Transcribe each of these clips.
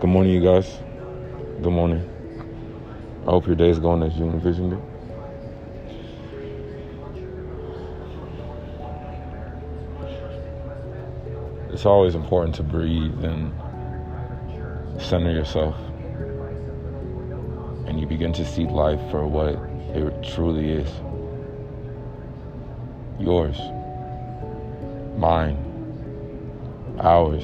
Good morning, you guys. Good morning. I hope your day is going as you envisioned it. It's always important to breathe and center yourself. And you begin to see life for what it truly is yours, mine, ours.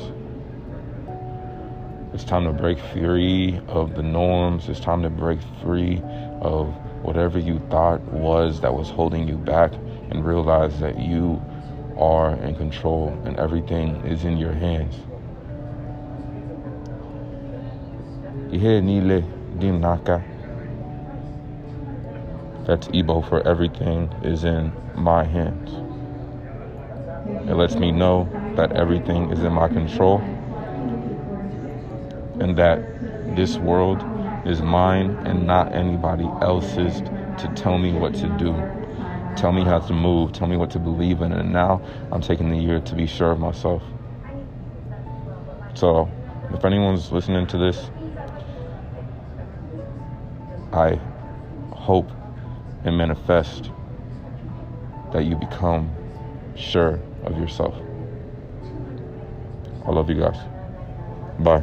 It's time to break free of the norms. It's time to break free of whatever you thought was that was holding you back and realize that you are in control and everything is in your hands. That's Igbo for everything is in my hands. It lets me know that everything is in my control and that this world is mine and not anybody else's to tell me what to do, tell me how to move, tell me what to believe in. And now I'm taking the year to be sure of myself. So, if anyone's listening to this, I hope and manifest that you become sure of yourself. I love you guys. Bye.